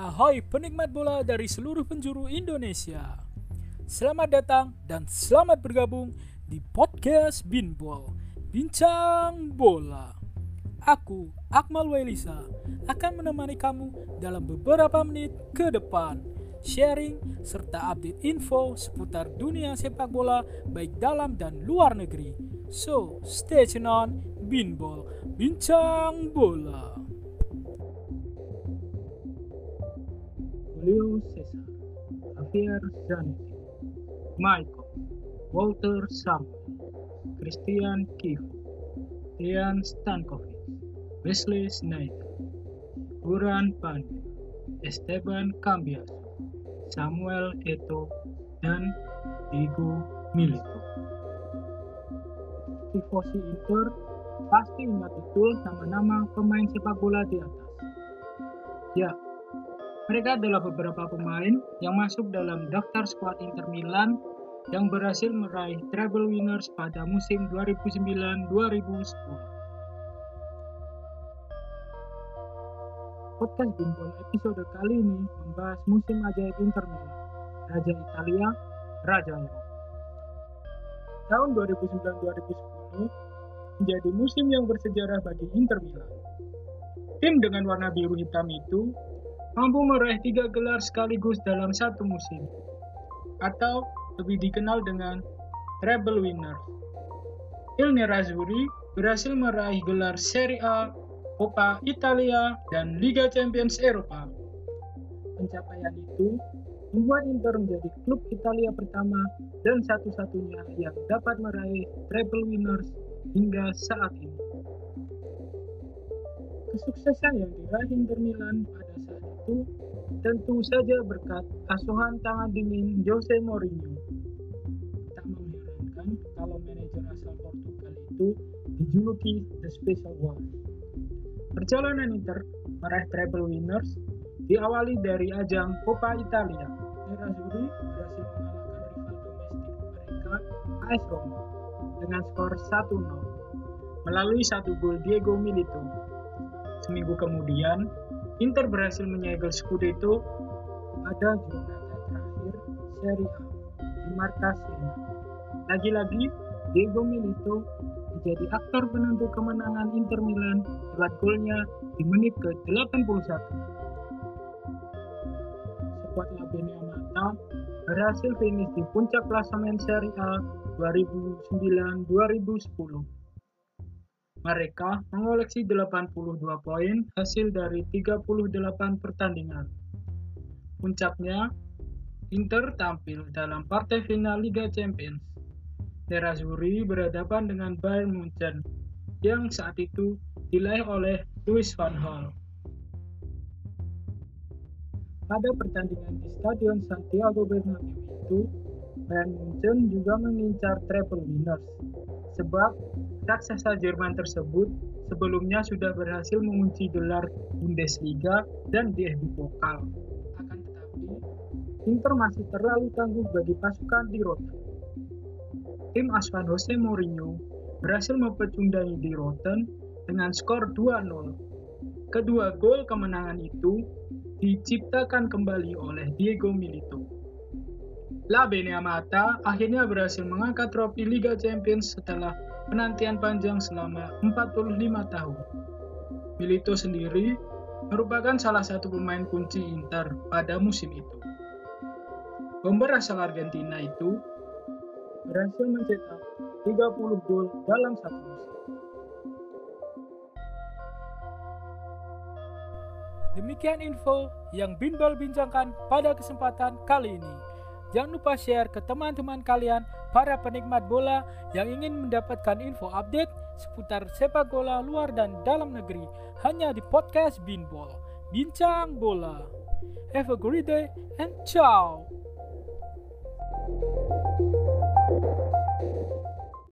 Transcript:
Ahoy penikmat bola dari seluruh penjuru Indonesia. Selamat datang dan selamat bergabung di podcast Binbol, Bincang Bola. Aku, Akmal Welisa, akan menemani kamu dalam beberapa menit ke depan. Sharing serta update info seputar dunia sepak bola baik dalam dan luar negeri. So, stay tune on Binbol, Bincang Bola. Julio Cesar, Javier Zanetti, Michael, Walter Samuel, Christian Kifu, Dejan Stankovic, Wesley Sneijder, Buran Pandey, Esteban Cambiaso, Samuel Eto, dan Diego Milito. Tifosi Inter pasti ingat betul nama-nama pemain sepak bola di atas. Ya, mereka adalah beberapa pemain yang masuk dalam daftar skuad Inter Milan yang berhasil meraih treble winners pada musim 2009-2010. Podcast Bimbol episode kali ini membahas musim ajaib Inter Milan, Raja Italia, Raja Eropa. Tahun 2009-2010 menjadi musim yang bersejarah bagi Inter Milan. Tim dengan warna biru hitam itu mampu meraih tiga gelar sekaligus dalam satu musim, atau lebih dikenal dengan treble winner. Il Nerazzurri berhasil meraih gelar Serie A, Coppa Italia, dan Liga Champions Eropa. Pencapaian itu membuat Inter menjadi klub Italia pertama dan satu-satunya yang dapat meraih treble winners hingga saat ini. Kesuksesan yang diraih Inter Milan pada saat itu tentu saja berkat asuhan tangan dingin Jose Mourinho. Tak mengherankan kalau manajer asal Portugal itu dijuluki The Special One. Perjalanan Inter meraih treble winners diawali dari ajang Coppa Italia. Nerazzurri berhasil mengalahkan rival domestik mereka AS Roma dengan skor 1-0 melalui satu gol Diego Milito. Seminggu kemudian, Inter berhasil menyegel Scudetto pada juara terakhir Serie A di markas Siena. Lagi-lagi, Diego Milito menjadi aktor penentu kemenangan Inter Milan lewat golnya di menit ke-81. Skuad La Mata berhasil finish di puncak klasemen Serie A 2009-2010. Mereka mengoleksi 82 poin hasil dari 38 pertandingan. Puncaknya, Inter tampil dalam partai final Liga Champions. Nerazzurri berhadapan dengan Bayern Munchen yang saat itu dilaih oleh Louis van Gaal. Pada pertandingan di Stadion Santiago Bernabeu itu, Bayern Munchen juga mengincar treble winners sebab raksasa Jerman tersebut sebelumnya sudah berhasil mengunci gelar Bundesliga dan DFB Pokal. Akan tetapi, Inter masih terlalu tangguh bagi pasukan di Rotten. Tim asuhan Jose Mourinho berhasil mempecundangi di Rotten dengan skor 2-0. Kedua gol kemenangan itu diciptakan kembali oleh Diego Milito. La Beneamata akhirnya berhasil mengangkat trofi Liga Champions setelah penantian panjang selama 45 tahun. Milito sendiri merupakan salah satu pemain kunci Inter pada musim itu. Bomber asal Argentina itu berhasil mencetak 30 gol dalam satu musim. Demikian info yang Binbal bincangkan pada kesempatan kali ini. Jangan lupa share ke teman-teman kalian para penikmat bola yang ingin mendapatkan info update seputar sepak bola luar dan dalam negeri hanya di podcast Binbol. Bincang bola. Have a great day and ciao.